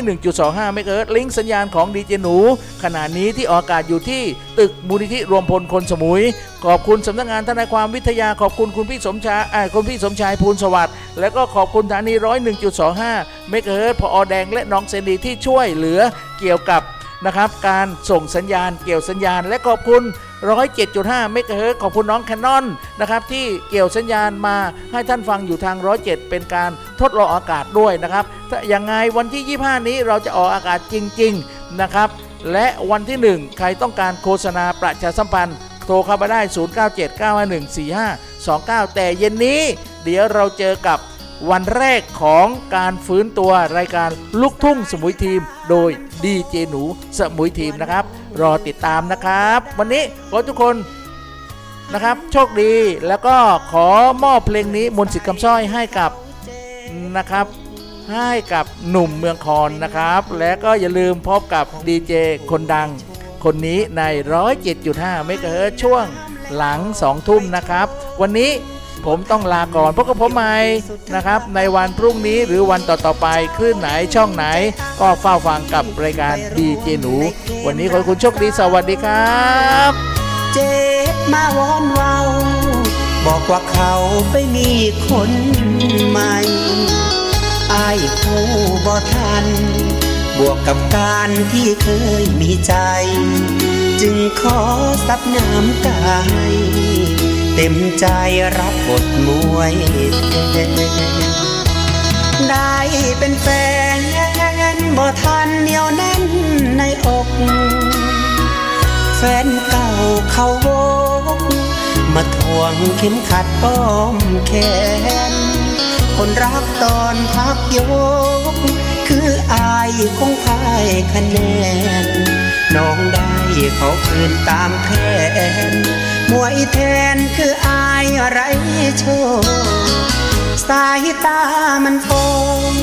101.25 เมกะเฮิรตซ์ลิงก์สัญญาณของดีเจหนู ขณะนี้ที่ออกอากาศอยู่ที่ตึกมูลนิธิรวมพลคนสมุย ขอบคุณสำนักงานทนายความวิทยาขอบคุณคุณพี่สมชายคุณพี่สมชายภูลสวัสดิ์แล้วก็ขอบคุณสถานี 101.25 เมกะเฮิรตซ์พออแดงและน้องเซนดีที่ช่วยเหลือเกี่ยวกับนะครับการส่งสัญญาณเกี่ยวสัญญาณและขอบคุณ 107.5 เมกะเฮิรตซ์ขอบคุณน้องแคนนอนนะครับที่เกี่ยวสัญญาณมาให้ท่านฟังอยู่ทาง 107 เป็นการทดลองอากาศด้วยนะครับถ้าอย่างไงวันที่ 25 นี้เราจะออกอากาศจริง ๆ นะครับ และวันที่ 1 ใครต้องการโฆษณาประชาสัมพันธ์โทรเข้ามาได้ 0979514529 แต่เย็นนี้ เดี๋ยวเราเจอกับ วันแรกของการฟื้นตัวรายการลูกทุ่งสมุยทีม โดยดีเจหนูสมุยทีมนะครับ รอติดตามนะครับ วันนี้ขอทุกคนนะครับ โชคดีแล้วก็ขอมอบเพลงนี้มนต์สิทธิ์คำสร้อยให้กับนะครับ ให้กับหนุ่มเมืองคอนนะครับ และก็อย่าลืมพบกับดีเจคนดัง คนนี้ใน 107.5เมกะเฮิรตซ์ช่วงหลัง 2 ทุ่มนะครับ วันนี้ ผมต้องลาก่อนพบกับผมใหม่นะครับ ในวันพรุ่งนี้หรือวันต่อๆไปคลื่นไหนช่องไหน ก็เฝ้าฟังกับรายการดีเจหนู วันนี้ขอคุณโชคดีสวัสดีครับเจมาวอนเวาบอกว่าเขาไปมีคนใหม่อายผู้บ่ทัน บวกกับการที่เคยมีใจ จึงขอซับน้ำกาย เต็มใจรับบทมวยได้เป็นแฟนบ่ทันเหนียวแน่นในอก แฟนเก่าเขาโวกมาทวงเข็มขัดป้อมแขน คนรักตอนพักยก คืออายคงพายคะแนน น้องได้เขาคืนตามแผน มวยแทนคืออายไรโชคสายตามันโฟง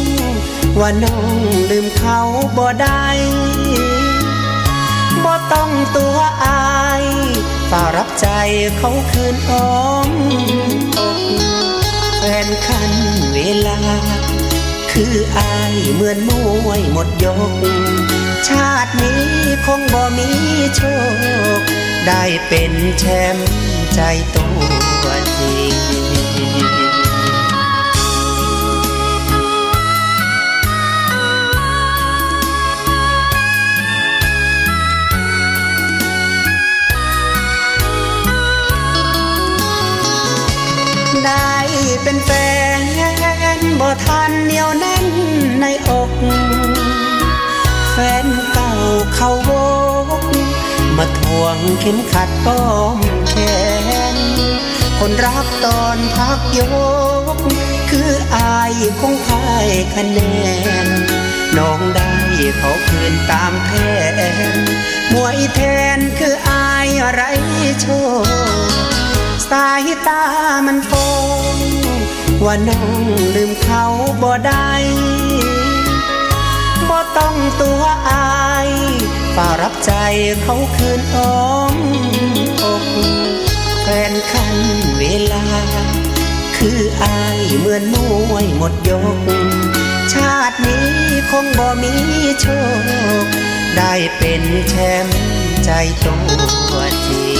ว่าน้องลืมเขาบ่ได้บ่ต้องตัวอายฝ่ารับใจเขาคืนอ้อมแฟนคันเวลา คืออายเหมือนมวยหมดยก ชาตินี้คงบ่มีโชค ได้เป็นแชมป์ใจตัวจริงได้เป็นแฟนบ่ทันเหนียวแน่นในอก แฟนเก่าเขาโว มาทวงเข็มขัดป้อมแขน คนรักตอนพักยก คืออายคงพายคะแนน น้องได้เขาคืนตามแผนมวยแทนคืออายไรโชคสายตามันโฟงว่าน้องลืมเขาบ่ได้บ่ต้องตัวอาย ฝ่ารับใจเขาคืนอ้อมอกแฟนคันเวลา คืออายเหมือนมวยหมดยก ชาตินี้คงบ่มีโชค ได้เป็นแชมป์ใจตัวจริง